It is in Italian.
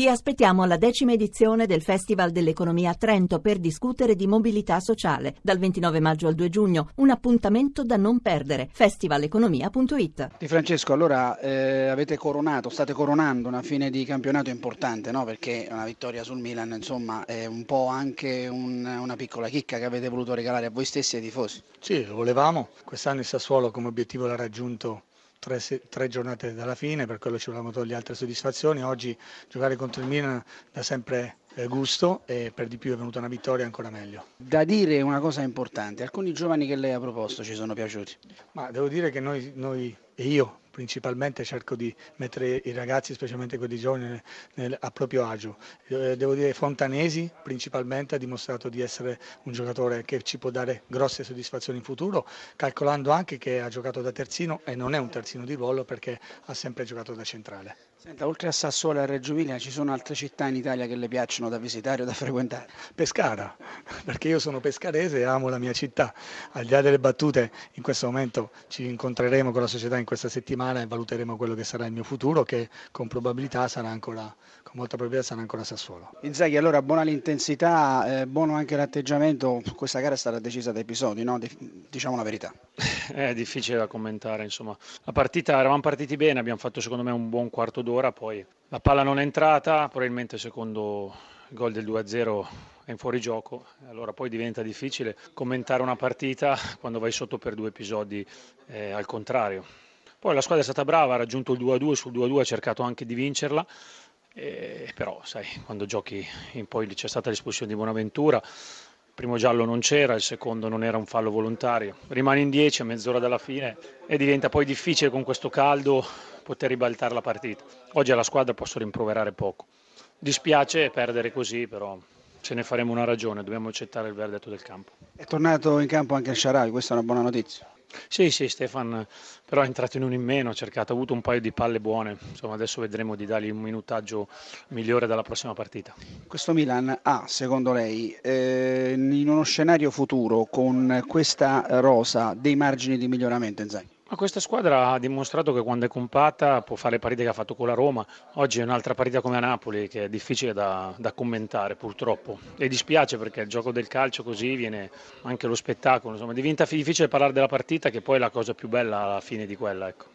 Vi aspettiamo alla decima edizione del Festival dell'Economia a Trento per discutere di mobilità sociale dal 29 maggio al 2 giugno. Un appuntamento da non perdere. festivaleconomia.it. Di Francesco, allora eh, avete coronato, state coronando una fine di campionato importante, no? Perché una vittoria sul Milan, insomma, è un po' anche un, una piccola chicca che avete voluto regalare a voi stessi e ai tifosi. Sì, lo volevamo. Quest'anno il Sassuolo come obiettivo l'ha raggiunto tre, tre, giornate dalla fine, per quello ci volevamo togliere altre soddisfazioni. Oggi giocare contro il Milan dà sempre eh, gusto e per di più è venuta una vittoria ancora meglio. Da dire una cosa importante, alcuni giovani che lei ha proposto ci sono piaciuti. Ma devo dire che noi, noi e io principalmente cerco di mettere i ragazzi, specialmente quelli giovani, nel, a proprio agio. Eh, devo dire Fontanesi principalmente ha dimostrato di essere un giocatore che ci può dare grosse soddisfazioni in futuro, calcolando anche che ha giocato da terzino e non è un terzino di ruolo perché ha sempre giocato da centrale. Senta, oltre a Sassuolo e a Reggio Emilia ci sono altre città in Italia che le piacciono da visitare o da frequentare? Pescara, perché io sono pescarese e amo la mia città. Al di là delle battute, in questo momento ci incontreremo con la società in questa settimana e valuteremo quello che sarà il mio futuro, che con probabilità sarà ancora, con molta probabilità sarà ancora Sassuolo. Inzaghi, allora buona l'intensità, eh, buono anche l'atteggiamento. Questa gara sarà decisa da episodi, no? diciamo la verità. È difficile da commentare, insomma. La partita, eravamo partiti bene, abbiamo fatto secondo me un buon quarto d'ora, poi la palla non è entrata, probabilmente il secondo gol del 2-0 è in fuorigioco, allora poi diventa difficile commentare una partita quando vai sotto per due episodi eh, al contrario. Poi la squadra è stata brava, ha raggiunto il 2-2, sul 2-2 ha cercato anche di vincerla, eh, però sai, quando giochi in poi c'è stata l'espulsione di Buonaventura, primo giallo non c'era, il secondo non era un fallo volontario. Rimane in 10 a mezz'ora dalla fine e diventa poi difficile con questo caldo poter ribaltare la partita. Oggi alla squadra posso rimproverare poco. Dispiace perdere così, però ce ne faremo una ragione, dobbiamo accettare il verdetto del campo. È tornato in campo anche il Sharawi, questa è una buona notizia. Sì, sì, Stefan però è entrato in un in meno, ha cercato, ha avuto un paio di palle buone, insomma adesso vedremo di dargli un minutaggio migliore dalla prossima partita. Questo Milan ha, secondo lei, eh, in uno scenario futuro con questa rosa dei margini di miglioramento in Zaghi? Ma questa squadra ha dimostrato che quando è compatta può fare le partite che ha fatto con la Roma. Oggi è un'altra partita come a Napoli che è difficile da, da, commentare purtroppo. E dispiace perché il gioco del calcio così viene anche lo spettacolo. Insomma, diventa difficile parlare della partita che poi è la cosa più bella alla fine di quella. Ecco.